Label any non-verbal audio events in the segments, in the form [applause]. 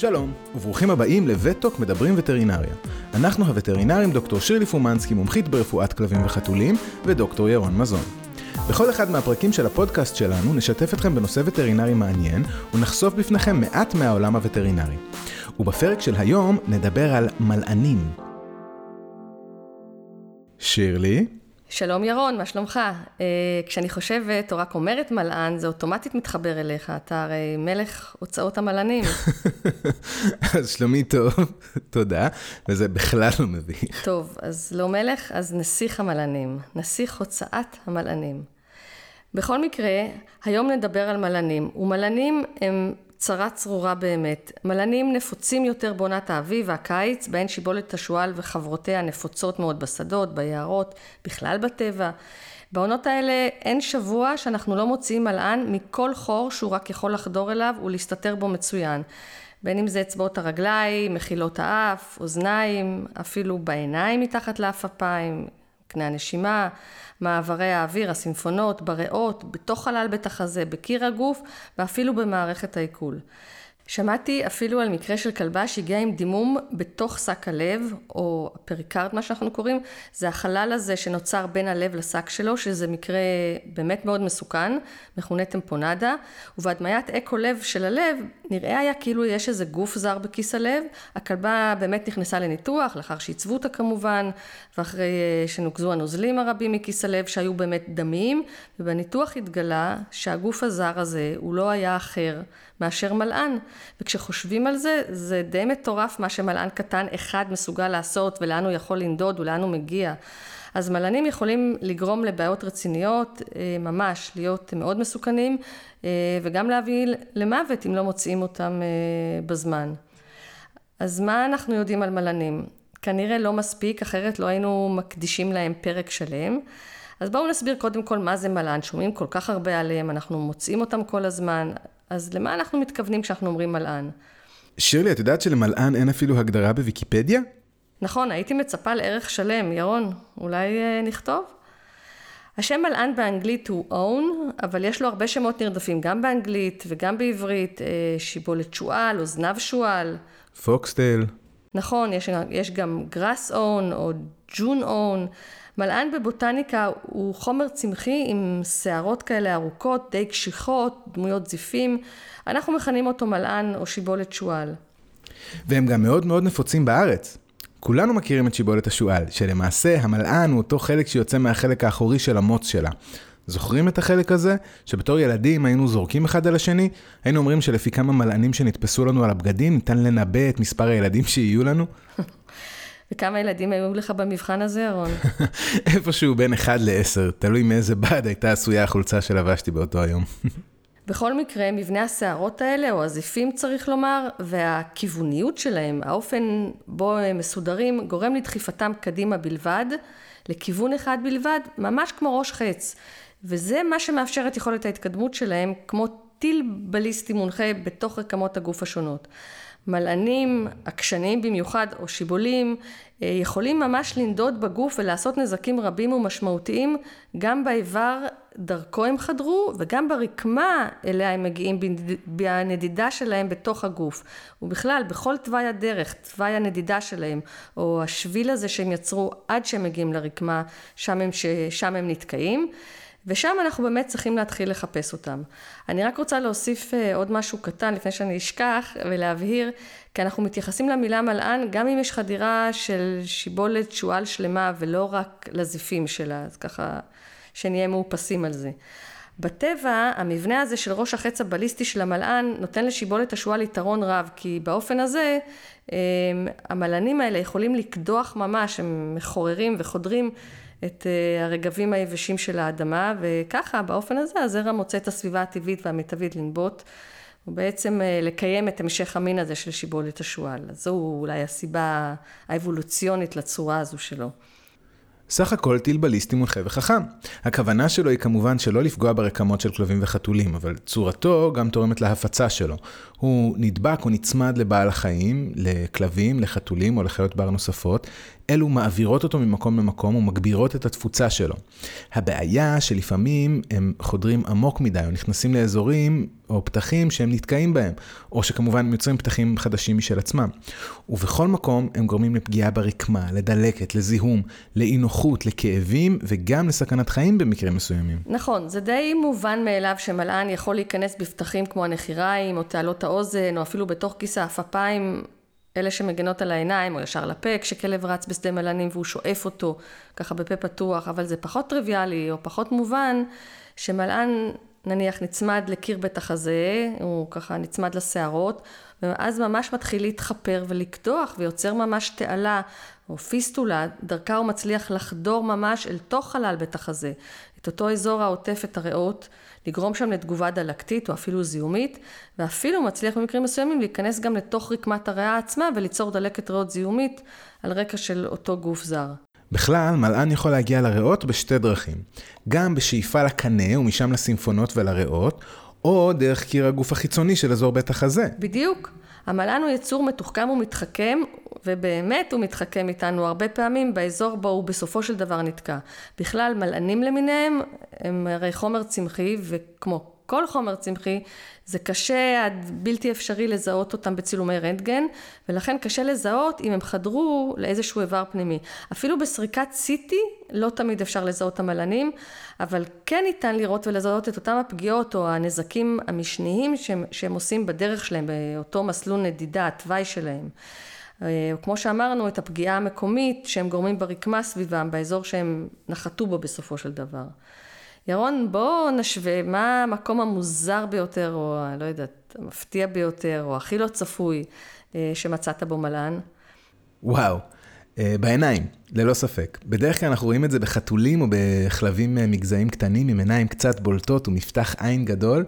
שלום, וברוכים הבאים לווטוק מדברים וטרינריה. אנחנו הווטרינרים דוקטור שירלי פומנסקי, מומחית ברפואת כלבים וחתולים, ודוקטור ירון מזון. בכל אחד מהפרקים של הפודקאסט שלנו נשתף אתכם בנושא וטרינרי מעניין, ונחשוף בפניכם מעט מהעולם הווטרינרי. ובפרק של היום נדבר על מלענים. שירלי? שלום ירון, מה שלומך? Uh, כשאני חושבת או רק אומרת מלען, זה אוטומטית מתחבר אליך, אתה הרי מלך הוצאות המלענים. [laughs] אז שלומי טוב, [laughs] תודה, וזה בכלל לא מביך. טוב, אז לא מלך, אז נסיך המלענים, נסיך הוצאת המלענים. בכל מקרה, היום נדבר על מלענים, ומלענים הם צרה צרורה באמת. מלנים נפוצים יותר בעונת האביב והקיץ, בהן שיבולת השועל וחברותיה נפוצות מאוד בשדות, ביערות, בכלל בטבע. בעונות האלה אין שבוע שאנחנו לא מוציאים מלען מכל חור שהוא רק יכול לחדור אליו ולהסתתר בו מצוין. בין אם זה אצבעות הרגליים, מחילות האף, אוזניים, אפילו בעיניים מתחת לעפעפיים, קנה הנשימה, מעברי האוויר, הסימפונות, בריאות, בתוך חלל בית החזה, בקיר הגוף ואפילו במערכת העיכול. שמעתי אפילו על מקרה של כלבה שהגיעה עם דימום בתוך שק הלב, או הפריקארד מה שאנחנו קוראים, זה החלל הזה שנוצר בין הלב לשק שלו, שזה מקרה באמת מאוד מסוכן, מכונה טמפונדה, ובהדמיית אקו לב של הלב, נראה היה כאילו יש איזה גוף זר בכיס הלב, הכלבה באמת נכנסה לניתוח, לאחר שעיצבו אותה כמובן, ואחרי שנוקזו הנוזלים הרבים מכיס הלב שהיו באמת דמיים, ובניתוח התגלה שהגוף הזר הזה הוא לא היה אחר מאשר מלען. וכשחושבים על זה, זה די מטורף מה שמלען קטן אחד מסוגל לעשות ולאן הוא יכול לנדוד ולאן הוא מגיע. אז מלענים יכולים לגרום לבעיות רציניות, אה, ממש להיות מאוד מסוכנים, אה, וגם להביא למוות אם לא מוצאים אותם אה, בזמן. אז מה אנחנו יודעים על מלענים? כנראה לא מספיק, אחרת לא היינו מקדישים להם פרק שלם. אז בואו נסביר קודם כל מה זה מלען, שומעים כל כך הרבה עליהם, אנחנו מוצאים אותם כל הזמן, אז למה אנחנו מתכוונים כשאנחנו אומרים מלען? שירלי, את יודעת שלמלען אין אפילו הגדרה בוויקיפדיה? נכון, הייתי מצפה לערך שלם. ירון, אולי אה, נכתוב? השם מלען באנגלית הוא own, אבל יש לו הרבה שמות נרדפים, גם באנגלית וגם בעברית, אה, שיבולת שועל או זנב שועל. פוקסטייל. נכון, יש, יש גם גראס און או ג'ון און. מלען בבוטניקה הוא חומר צמחי עם שערות כאלה ארוכות, די קשיחות, דמויות זיפים. אנחנו מכנים אותו מלען או שיבולת שועל. והם גם מאוד מאוד נפוצים בארץ. כולנו מכירים את שיבולת השועל, שלמעשה המלען הוא אותו חלק שיוצא מהחלק האחורי של המוץ שלה. זוכרים את החלק הזה? שבתור ילדים היינו זורקים אחד על השני? היינו אומרים שלפי כמה מלענים שנתפסו לנו על הבגדים, ניתן לנבא את מספר הילדים שיהיו לנו? [laughs] וכמה ילדים היו לך במבחן הזה, אהרון? [laughs] איפשהו בין 1 ל-10, תלוי מאיזה בד הייתה עשויה החולצה שלבשתי באותו היום. [laughs] בכל מקרה, מבנה השערות האלה, או הזיפים צריך לומר, והכיווניות שלהם, האופן בו הם מסודרים, גורם לדחיפתם קדימה בלבד, לכיוון אחד בלבד, ממש כמו ראש חץ. וזה מה שמאפשר את יכולת ההתקדמות שלהם, כמו טיל בליסטי מונחה בתוך רקמות הגוף השונות. מלענים, עקשניים במיוחד, או שיבולים, אה, יכולים ממש לנדוד בגוף ולעשות נזקים רבים ומשמעותיים, גם באיבר דרכו הם חדרו, וגם ברקמה אליה הם מגיעים בנדידה שלהם בתוך הגוף. ובכלל, בכל תוואי הדרך, תוואי הנדידה שלהם, או השביל הזה שהם יצרו עד שהם מגיעים לרקמה, שם הם, שם הם נתקעים. ושם אנחנו באמת צריכים להתחיל לחפש אותם. אני רק רוצה להוסיף אה, עוד משהו קטן לפני שאני אשכח ולהבהיר, כי אנחנו מתייחסים למילה מלען גם אם יש חדירה של שיבולת שועל שלמה ולא רק לזיפים שלה, אז ככה שנהיה מאופסים על זה. בטבע, המבנה הזה של ראש החץ הבליסטי של המלען נותן לשיבולת השועל יתרון רב, כי באופן הזה אה, המלענים האלה יכולים לקדוח ממש, הם מחוררים וחודרים את אה, הרגבים היבשים של האדמה, וככה, באופן הזה, הזרע מוצא את הסביבה הטבעית והמיטבית לנבוט, ובעצם אה, לקיים את המשך המין הזה של שיבולת השועל. אז זו אולי הסיבה האבולוציונית לצורה הזו שלו. סך הכל טיל בליסטי מונחה וחכם. הכוונה שלו היא כמובן שלא לפגוע ברקמות של כלבים וחתולים, אבל צורתו גם תורמת להפצה שלו. הוא נדבק או נצמד לבעל החיים, לכלבים, לחתולים או לחיות בר נוספות. אלו מעבירות אותו ממקום למקום ומגבירות את התפוצה שלו. הבעיה שלפעמים הם חודרים עמוק מדי או נכנסים לאזורים או פתחים שהם נתקעים בהם, או שכמובן הם יוצרים פתחים חדשים משל עצמם. ובכל מקום הם גורמים לפגיעה ברקמה, לדלקת, לזיהום, לאי נוחות, לכאבים וגם לסכנת חיים במקרים מסוימים. נכון, זה די מובן מאליו שמלען יכול להיכנס בפתחים כמו הנחיריים, או תעלות האוזן, או אפילו בתוך כיס האפפיים. אלה שמגנות על העיניים, או ישר לפה, כשכלב רץ בשדה מלנים והוא שואף אותו ככה בפה פתוח, אבל זה פחות טריוויאלי או פחות מובן שמלען נניח נצמד לקיר בית החזה, הוא ככה נצמד לשערות, ואז ממש מתחיל להתחפר ולקדוח ויוצר ממש תעלה או פיסטולה, דרכה הוא מצליח לחדור ממש אל תוך חלל בית החזה, את אותו אזור העוטף את הריאות, לגרום שם לתגובה דלקתית או אפילו זיהומית, ואפילו מצליח במקרים מסוימים להיכנס גם לתוך רקמת הריאה עצמה וליצור דלקת ריאות זיהומית על רקע של אותו גוף זר. בכלל, מלען יכול להגיע לריאות בשתי דרכים. גם בשאיפה לקנה ומשם לסימפונות ולריאות, או דרך קיר הגוף החיצוני של אזור בית החזה. בדיוק. המלען הוא יצור מתוחכם ומתחכם, ובאמת הוא מתחכם איתנו הרבה פעמים באזור בו הוא בסופו של דבר נתקע. בכלל, מלענים למיניהם הם הרי חומר צמחי, וכמו כל חומר צמחי, זה קשה עד בלתי אפשרי לזהות אותם בצילומי רנטגן, ולכן קשה לזהות אם הם חדרו לאיזשהו איבר פנימי. אפילו בסריקת CT לא תמיד אפשר לזהות את המלנים, אבל כן ניתן לראות ולזהות את אותם הפגיעות או הנזקים המשניים שהם, שהם עושים בדרך שלהם, באותו מסלול נדידה, התוואי שלהם. אה, כמו שאמרנו, את הפגיעה המקומית שהם גורמים ברקמה סביבם, באזור שהם נחתו בו בסופו של דבר. ירון, בוא נשווה מה המקום המוזר ביותר, או לא יודעת, המפתיע ביותר, או הכי לא צפוי אה, שמצאת בו מלן. וואו, אה, בעיניים, ללא ספק. בדרך כלל אנחנו רואים את זה בחתולים או בכלבים אה, מגזעים קטנים עם עיניים קצת בולטות ומפתח עין גדול.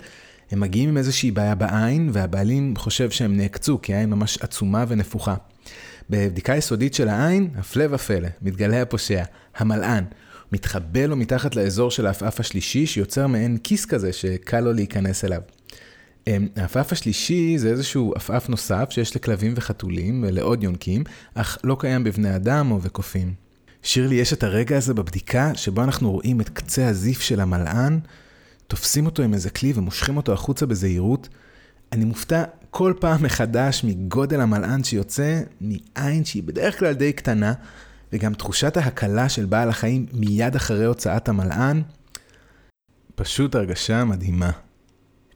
הם מגיעים עם איזושהי בעיה בעין, והבעלים חושב שהם נעקצו, כי העין ממש עצומה ונפוחה. בבדיקה יסודית של העין, הפלא ופלא, מתגלה הפושע, המלען. מתחבא לו מתחת לאזור של העפעף השלישי, שיוצר מעין כיס כזה שקל לו להיכנס אליו. אמ, העפעף השלישי זה איזשהו עפעף נוסף שיש לכלבים וחתולים ולעוד יונקים, אך לא קיים בבני אדם או בקופים. שירלי, יש את הרגע הזה בבדיקה שבו אנחנו רואים את קצה הזיף של המלען, תופסים אותו עם איזה כלי ומושכים אותו החוצה בזהירות. אני מופתע כל פעם מחדש מגודל המלען שיוצא מעין שהיא בדרך כלל די קטנה, וגם תחושת ההקלה של בעל החיים מיד אחרי הוצאת המלען, פשוט הרגשה מדהימה.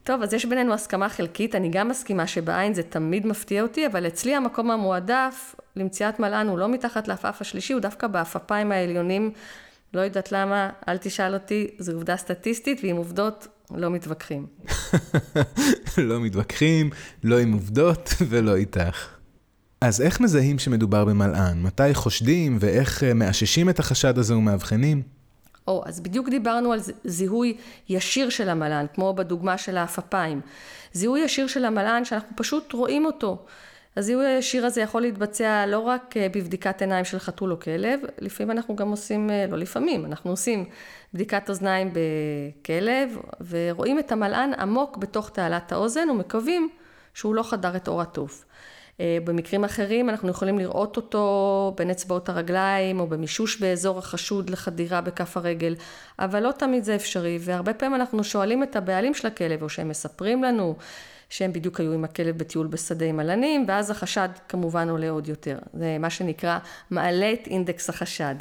טוב, אז יש בינינו הסכמה חלקית, אני גם מסכימה שבעין זה תמיד מפתיע אותי, אבל אצלי המקום המועדף למציאת מלען הוא לא מתחת לעפעף השלישי, הוא דווקא בעפפיים העליונים, לא יודעת למה, אל תשאל אותי, זו עובדה סטטיסטית, ועם עובדות לא מתווכחים. [laughs] לא מתווכחים, לא עם עובדות [laughs] ולא איתך. אז איך מזהים שמדובר במלען? מתי חושדים ואיך אה, מאששים את החשד הזה ומאבחנים? או, אז בדיוק דיברנו על זיהוי ישיר של המלען, כמו בדוגמה של האפפיים. זיהוי ישיר של המלען שאנחנו פשוט רואים אותו. הזיהוי הישיר הזה יכול להתבצע לא רק אה, בבדיקת עיניים של חתול או כלב, לפעמים אנחנו גם עושים, אה, לא לפעמים, אנחנו עושים בדיקת אוזניים בכלב, ורואים את המלען עמוק בתוך תעלת האוזן ומקווים שהוא לא חדר את עור התוף. אה, במקרים אחרים אנחנו יכולים לראות אותו בין אצבעות הרגליים או במישוש באזור החשוד לחדירה בכף הרגל, אבל לא תמיד זה אפשרי, והרבה פעמים אנחנו שואלים את הבעלים של הכלב או שהם מספרים לנו שהם בדיוק היו עם הכלב בטיול בשדה עם עלנים, ואז החשד כמובן עולה עוד יותר. זה מה שנקרא מעלה את אינדקס החשד.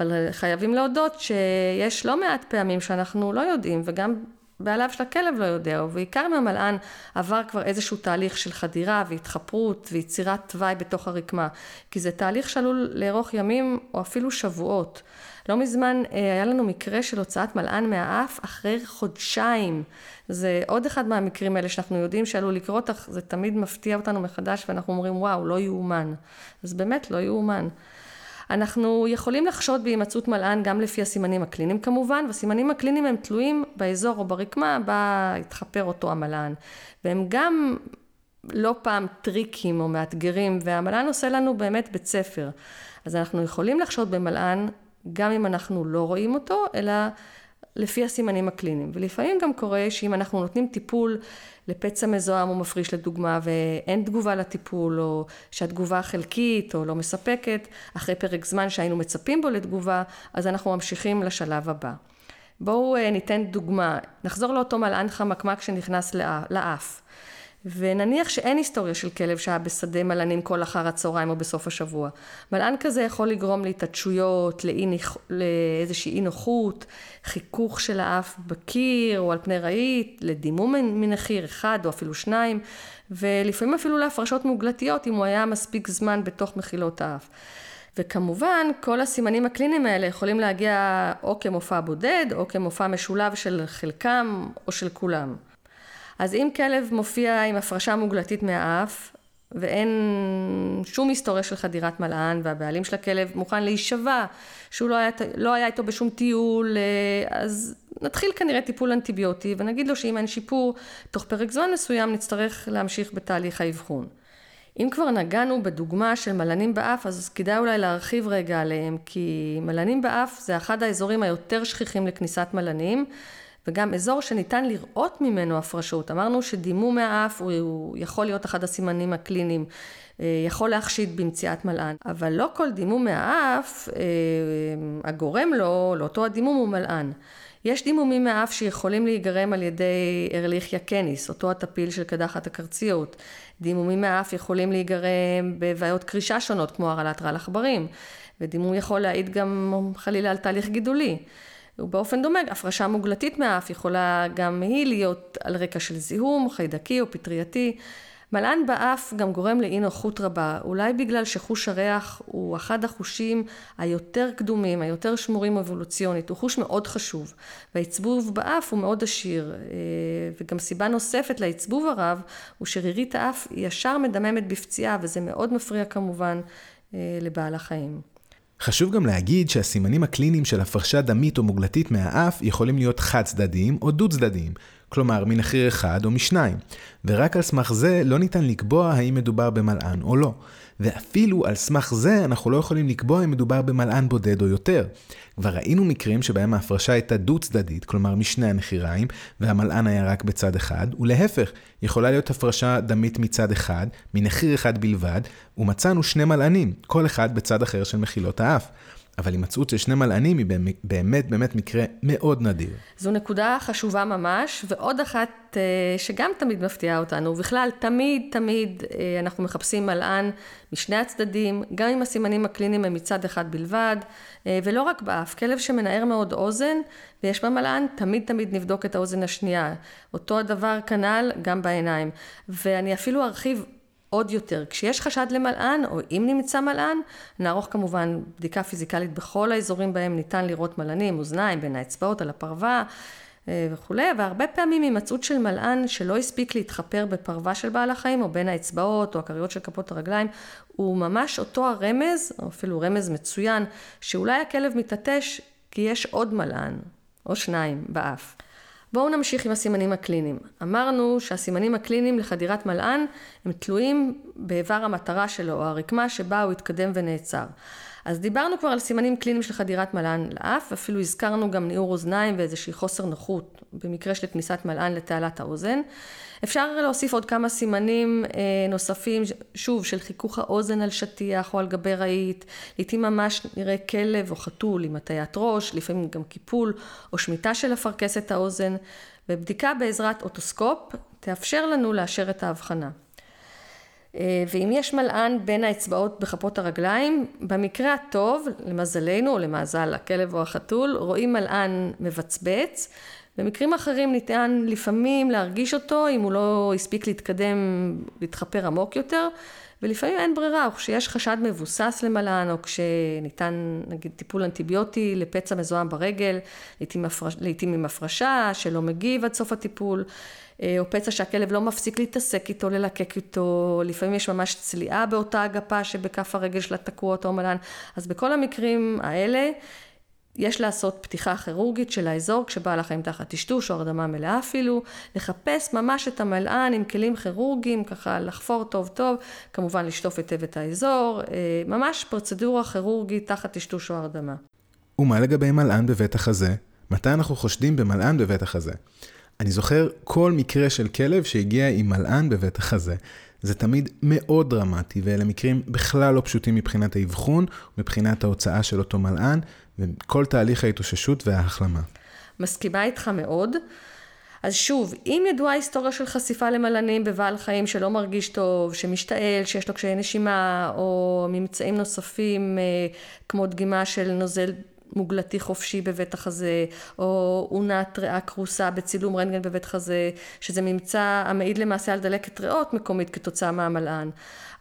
אבל חייבים להודות שיש לא מעט פעמים שאנחנו לא יודעים, וגם בעליו של הכלב לא יודע, ובעיקר אם המלען עבר כבר איזשהו תהליך של חדירה והתחפרות ויצירת תוואי בתוך הרקמה, כי זה תהליך שעלול לארוך ימים או אפילו שבועות. לא מזמן אה, היה לנו מקרה של הוצאת מלען מהאף אחרי חודשיים. זה עוד אחד מהמקרים האלה שאנחנו יודעים שעלול לקרות, אך זה תמיד מפתיע אותנו מחדש ואנחנו אומרים וואו, לא יאומן. אז באמת לא יאומן. אנחנו יכולים לחשוד בהימצאות מלען גם לפי הסימנים הקליניים כמובן, והסימנים הקליניים הם תלויים באזור או ברקמה בה התחפר אותו המלען. והם גם לא פעם טריקים או מאתגרים, והמלען עושה לנו באמת בית ספר. אז אנחנו יכולים לחשוד במלען גם אם אנחנו לא רואים אותו, אלא לפי הסימנים הקליניים. ולפעמים גם קורה שאם אנחנו נותנים טיפול לפצע מזוהם או מפריש לדוגמה ואין תגובה לטיפול או שהתגובה חלקית או לא מספקת, אחרי פרק זמן שהיינו מצפים בו לתגובה, אז אנחנו ממשיכים לשלב הבא. בואו אה, ניתן דוגמה. נחזור לאותו מלען חמקמק שנכנס לאף. ונניח שאין היסטוריה של כלב שהיה בשדה מלענים כל אחר הצהריים או בסוף השבוע. מלען כזה יכול לגרום להתעטשויות, לאיזושהי אי נוחות, חיכוך של האף בקיר או על פני רהיט, לדימום מנחיר אחד או אפילו שניים, ולפעמים אפילו להפרשות מוגלתיות אם הוא היה מספיק זמן בתוך מחילות האף. וכמובן, כל הסימנים הקליניים האלה יכולים להגיע או כמופע בודד או כמופע משולב של חלקם או של כולם. אז אם כלב מופיע עם הפרשה מוגלתית מהאף, ואין שום היסטוריה של חדירת מלען, והבעלים של הכלב מוכן להישבע שהוא לא היה, לא היה איתו בשום טיול, אה, אז נתחיל כנראה טיפול אנטיביוטי, ונגיד לו שאם אין שיפור, תוך פרק זמן מסוים נצטרך להמשיך בתהליך האבחון. אם כבר נגענו בדוגמה של מלנים באף, אז כדאי אולי להרחיב רגע עליהם, כי מלנים באף זה אחד האזורים היותר שכיחים לכניסת מלנים, וגם אזור שניתן לראות ממנו הפרשות. אמרנו שדימום מהאף הוא, יכול להיות אחד הסימנים הקליניים, אה, יכול להחשיד במציאת מלען, אבל לא כל דימום מהאף, אה, הגורם לו, לאותו הדימום הוא מלען. יש דימומים מהאף שיכולים להיגרם על ידי ארליכיה קניס, אותו הטפיל של קדחת הקרציות. דימומים מהאף יכולים להיגרם בבעיות קרישה שונות, כמו הרעלת רעל עכברים, ודימום יכול להעיד גם חלילה על תהליך גידולי. ובאופן דומה, הפרשה מוגלתית מהאף יכולה גם היא להיות על רקע של זיהום, חיידקי או פטרייתי. מלען באף גם גורם לאי נוחות רבה, אולי בגלל שחוש הריח הוא אחד החושים היותר קדומים, היותר שמורים אבולוציונית, הוא חוש מאוד חשוב, והעצבוב באף הוא מאוד עשיר, אה, וגם סיבה נוספת לעצבוב הרב הוא שרירית האף ישר מדממת בפציעה, וזה מאוד מפריע כמובן אה, לבעל החיים. חשוב גם להגיד שהסימנים הקליניים של הפרשה דמית או מוגלתית מהאף יכולים להיות חד צדדיים או דו צדדיים, כלומר מנחיר אחד או משניים, ורק על סמך זה לא ניתן לקבוע האם מדובר במלען או לא. ואפילו על סמך זה אנחנו לא יכולים לקבוע אם מדובר במלען בודד או יותר. כבר ראינו מקרים שבהם ההפרשה הייתה דו-צדדית, כלומר משני הנחיריים, והמלען היה רק בצד אחד, ולהפך, יכולה להיות הפרשה דמית מצד אחד, מנחיר אחד בלבד, ומצאנו שני מלענים, כל אחד בצד אחר של מחילות האף. אבל הימצאות של שני מלענים היא באמת באמת מקרה מאוד נדיר. זו נקודה חשובה ממש, ועוד אחת אה, שגם תמיד מפתיעה אותנו, ובכלל תמיד תמיד אה, אנחנו מחפשים מלען משני הצדדים, גם אם הסימנים הקליניים הם מצד אחד בלבד, אה, ולא רק באף, כלב שמנער מאוד אוזן ויש בה מלען, תמיד תמיד נבדוק את האוזן השנייה. אותו הדבר כנ"ל גם בעיניים. ואני אפילו ארחיב עוד יותר. כשיש חשד למלען, או אם נמצא מלען, נערוך כמובן בדיקה פיזיקלית בכל האזורים בהם ניתן לראות מלענים, אוזניים, בין האצבעות על הפרווה אה, וכולי, והרבה פעמים הימצאות של מלען שלא הספיק להתחפר בפרווה של בעל החיים, או בין האצבעות, או הכריות של כפות הרגליים, הוא ממש אותו הרמז, או אפילו רמז מצוין, שאולי הכלב מתעטש כי יש עוד מלען, או שניים, באף. בואו נמשיך עם הסימנים הקליניים. אמרנו שהסימנים הקליניים לחדירת מלען הם תלויים באיבר המטרה שלו או הרקמה שבה הוא התקדם ונעצר. אז דיברנו כבר על סימנים קליניים של חדירת מלען לאף, אפילו הזכרנו גם ניעור אוזניים ואיזושהי חוסר נוחות במקרה של כניסת מלען לתעלת האוזן. אפשר להוסיף עוד כמה סימנים אה, נוספים, שוב, של חיכוך האוזן על שטיח או על גבי רהיט, לעיתים ממש נראה כלב או חתול עם הטיית ראש, לפעמים גם קיפול או שמיטה של אפרכסת האוזן, ובדיקה בעזרת אוטוסקופ תאפשר לנו לאשר את ההבחנה. אה, ואם יש מלען בין האצבעות בכפות הרגליים, במקרה הטוב, למזלנו או למזל הכלב או החתול, רואים מלען מבצבץ, במקרים אחרים ניתן לפעמים להרגיש אותו אם הוא לא הספיק להתקדם, להתחפר עמוק יותר, ולפעמים אין ברירה, או כשיש חשד מבוסס למלען, או כשניתן נגיד טיפול אנטיביוטי לפצע מזוהם ברגל, לעתים, הפרש, לעתים עם הפרשה שלא מגיב עד סוף הטיפול, אה, או פצע שהכלב לא מפסיק להתעסק איתו, ללקק איתו, לפעמים יש ממש צליעה באותה אגפה שבכף הרגל שלה תקוע אותו מלען, אז בכל המקרים האלה יש לעשות פתיחה כירורגית של האזור כשבעל החיים תחת טשטוש או הרדמה מלאה אפילו, לחפש ממש את המלען עם כלים כירורגיים, ככה לחפור טוב טוב, כמובן לשטוף היטב את האזור, אה, ממש פרוצדורה כירורגית תחת טשטוש או הרדמה. ומה לגבי מלען בבית החזה? מתי אנחנו חושדים במלען בבית החזה? אני זוכר כל מקרה של כלב שהגיע עם מלען בבית החזה. זה תמיד מאוד דרמטי, ואלה מקרים בכלל לא פשוטים מבחינת האבחון, מבחינת ההוצאה של אותו מלען, וכל תהליך ההתאוששות וההחלמה. מסכימה איתך מאוד. אז שוב, אם ידועה היסטוריה של חשיפה למלנים בבעל חיים שלא מרגיש טוב, שמשתעל, שיש לו קשיי נשימה, או ממצאים נוספים כמו דגימה של נוזל מוגלתי חופשי בבית החזה, או אונת ריאה כרוסה בצילום רנטגן בבית חזה, שזה ממצא המעיד למעשה על דלקת ריאות מקומית כתוצאה מהמלען.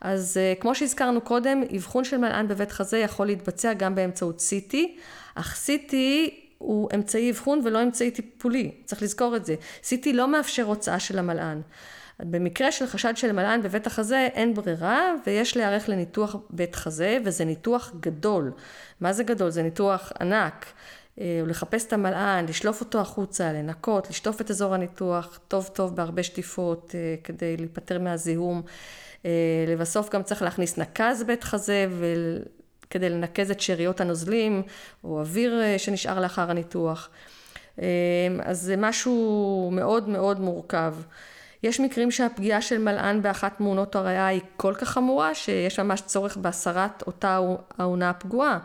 אז אה, כמו שהזכרנו קודם, אבחון של מלען בבית חזה יכול להתבצע גם באמצעות CT, אך CT הוא אמצעי אבחון ולא אמצעי טיפולי, צריך לזכור את זה. CT לא מאפשר הוצאה של המלען. במקרה של חשד של מלען בבית החזה אין ברירה ויש להיערך לניתוח בית חזה וזה ניתוח גדול. מה זה גדול? זה ניתוח ענק. אה, לחפש את המלען, לשלוף אותו החוצה, לנקות, לשטוף את אזור הניתוח טוב טוב בהרבה שטיפות אה, כדי להיפטר מהזיהום. אה, לבסוף גם צריך להכניס נקז בית חזה כדי לנקז את שאריות הנוזלים או אוויר שנשאר לאחר הניתוח. אז זה משהו מאוד מאוד מורכב. יש מקרים שהפגיעה של מלען באחת תמונות הריאה היא כל כך חמורה שיש ממש צורך בהסרת אותה האונה הפגועה.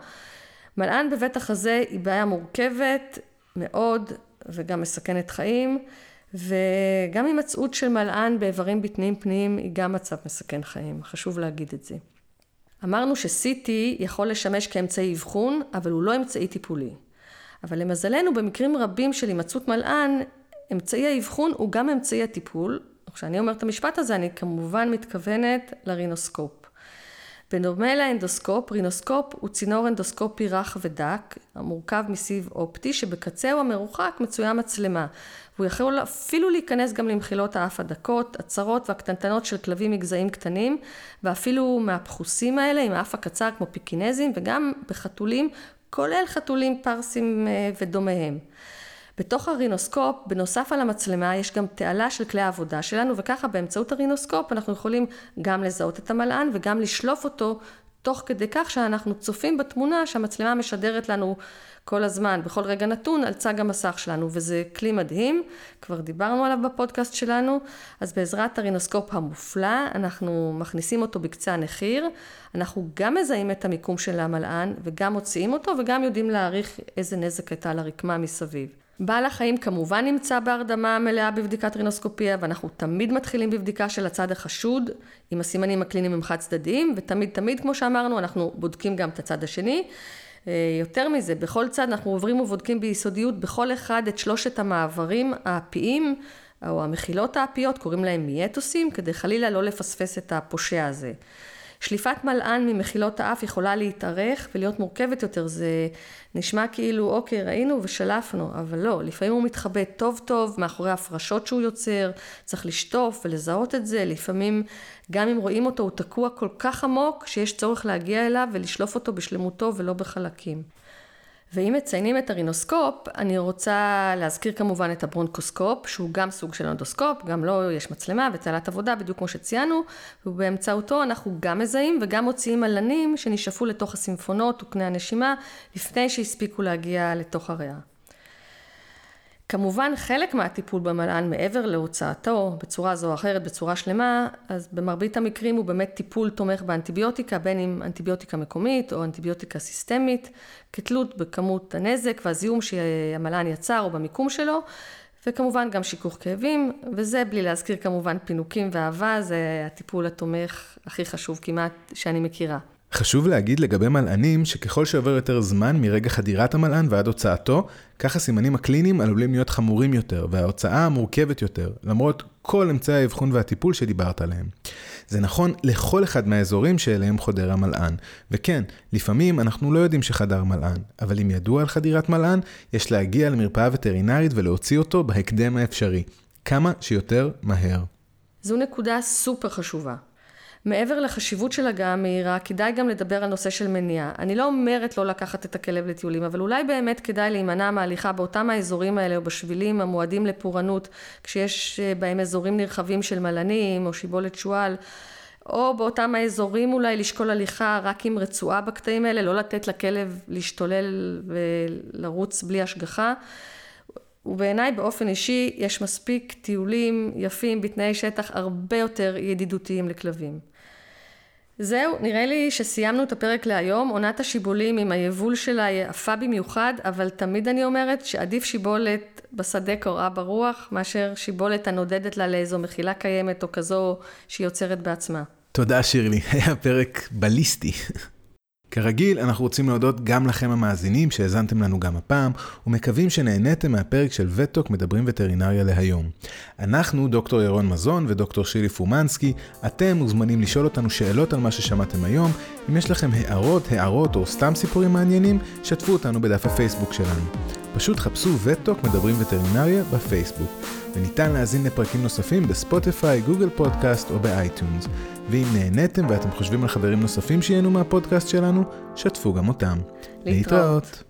מלען בבית החזה היא בעיה מורכבת מאוד וגם מסכנת חיים וגם הימצאות של מלען באיברים בטניים פניים היא גם מצב מסכן חיים, חשוב להגיד את זה. אמרנו ש-CT יכול לשמש כאמצעי אבחון, אבל הוא לא אמצעי טיפולי. אבל למזלנו במקרים רבים של הימצאות מלען אמצעי האבחון הוא גם אמצעי הטיפול. כשאני אומרת את המשפט הזה, אני כמובן מתכוונת לרינוסקופ. בדומה לאנדוסקופ, רינוסקופ הוא צינור אנדוסקופי רך ודק, המורכב מסיב אופטי, שבקצהו המרוחק מצויה מצלמה. והוא יכול אפילו להיכנס גם למחילות האף הדקות, הצרות והקטנטנות של כלבים מגזעים קטנים, ואפילו מהפחוסים האלה עם האף הקצר כמו פיקינזים, וגם בחתולים, כולל חתולים פרסים אה, ודומיהם. בתוך הרינוסקופ, בנוסף על המצלמה, יש גם תעלה של כלי העבודה שלנו, וככה באמצעות הרינוסקופ אנחנו יכולים גם לזהות את המלען וגם לשלוף אותו תוך כדי כך שאנחנו צופים בתמונה שהמצלמה משדרת לנו כל הזמן, בכל רגע נתון, על צג המסך שלנו, וזה כלי מדהים, כבר דיברנו עליו בפודקאסט שלנו, אז בעזרת הרינוסקופ המופלא, אנחנו מכניסים אותו בקצה הנחיר, אנחנו גם מזהים את המיקום של המלען, וגם מוציאים אותו, וגם יודעים להעריך איזה נזק הייתה לרקמה מסביב. בעל החיים כמובן נמצא בהרדמה מלאה בבדיקת רינוסקופיה ואנחנו תמיד מתחילים בבדיקה של הצד החשוד עם הסימנים הקליניים הם חד צדדיים ותמיד תמיד כמו שאמרנו אנחנו בודקים גם את הצד השני. אה, יותר מזה, בכל צד אנחנו עוברים ובודקים ביסודיות בכל אחד את שלושת המעברים האפיים או המחילות האפיות, קוראים להם מיאטוסים, כדי חלילה לא לפספס את הפושע הזה. שליפת מלען ממחילות האף יכולה להתארך ולהיות מורכבת יותר, זה נשמע כאילו אוקיי ראינו ושלפנו, אבל לא, לפעמים הוא מתחבא טוב טוב מאחורי הפרשות שהוא יוצר, צריך לשטוף ולזהות את זה, לפעמים גם אם רואים אותו הוא תקוע כל כך עמוק שיש צורך להגיע אליו ולשלוף אותו בשלמותו ולא בחלקים. ואם מציינים את הרינוסקופ, אני רוצה להזכיר כמובן את הברונקוסקופ, שהוא גם סוג של אנדוסקופ, גם לו לא יש מצלמה ותעלת עבודה, בדיוק כמו שציינו, ובאמצעותו אנחנו גם מזהים וגם מוציאים מלענים שנשאפו לתוך הסימפונות וקנה הנשימה, לפני שהספיקו להגיע לתוך הריאה. כמובן חלק מהטיפול במלען מעבר להוצאתו בצורה זו או אחרת, בצורה שלמה, אז במרבית המקרים הוא באמת טיפול תומך באנטיביוטיקה, בין אם אנטיביוטיקה מקומית או אנטיביוטיקה סיסטמית, כתלות בכמות הנזק והזיהום שהמלען יצר או במיקום שלו, וכמובן גם שיכוך כאבים, וזה בלי להזכיר כמובן פינוקים ואהבה, זה הטיפול התומך הכי חשוב כמעט שאני מכירה. חשוב להגיד לגבי מלענים שככל שעובר יותר זמן מרגע חדירת המלען ועד הוצאתו, כך הסימנים הקליניים עלולים להיות חמורים יותר וההוצאה מורכבת יותר, למרות כל אמצעי האבחון והטיפול שדיברת עליהם. זה נכון לכל אחד מהאזורים שאליהם חודר המלען, וכן, לפעמים אנחנו לא יודעים שחדר מלען, אבל אם ידוע על חדירת מלען, יש להגיע למרפאה וטרינרית ולהוציא אותו בהקדם האפשרי, כמה שיותר מהר. זו נקודה סופר חשובה. מעבר לחשיבות של הגעה המהירה, כדאי גם לדבר על נושא של מניעה. אני לא אומרת לא לקחת את הכלב לטיולים, אבל אולי באמת כדאי להימנע מהליכה באותם האזורים האלה או בשבילים המועדים לפורענות, כשיש אה, בהם אזורים נרחבים של מלנים או שיבולת שועל. או באותם האזורים אולי לשקול הליכה רק עם רצועה בקטעים האלה, לא לתת לכלב להשתולל ולרוץ בלי השגחה. ובעיניי באופן אישי יש מספיק טיולים יפים בתנאי שטח הרבה יותר ידידותיים לכלבים. זהו, נראה לי שסיימנו את הפרק להיום. עונת השיבולים עם היבול שלה יפה במיוחד, אבל תמיד אני אומרת שעדיף שיבולת בשדה קוראה ברוח, מאשר שיבולת הנודדת לה לאיזו מחילה קיימת או כזו שהיא יוצרת בעצמה. תודה שירלי, [laughs] היה פרק בליסטי. כרגיל, אנחנו רוצים להודות גם לכם המאזינים שהאזנתם לנו גם הפעם, ומקווים שנהניתם מהפרק של וטוק מדברים וטרינריה להיום. אנחנו, דוקטור ירון מזון ודוקטור שירלי פומנסקי, אתם מוזמנים לשאול אותנו שאלות על מה ששמעתם היום. אם יש לכם הערות, הערות או סתם סיפורים מעניינים, שתפו אותנו בדף הפייסבוק שלנו. פשוט חפשו וטוק מדברים וטרינריה בפייסבוק, וניתן להאזין לפרקים נוספים בספוטיפיי, גוגל פודקאסט או ב iTunes. ואם נהניתם ואתם חושבים על חברים נוספים שייהנו מהפודקאסט שלנו, שתפו גם אותם. להתראות. להתראות.